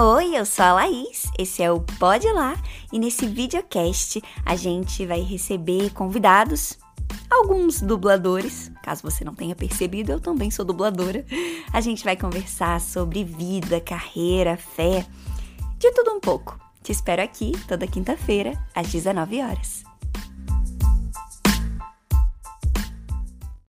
Oi, eu sou a Laís, esse é o Pode Lá e nesse videocast a gente vai receber convidados, alguns dubladores, caso você não tenha percebido, eu também sou dubladora. A gente vai conversar sobre vida, carreira, fé, de tudo um pouco. Te espero aqui toda quinta-feira às 19 horas.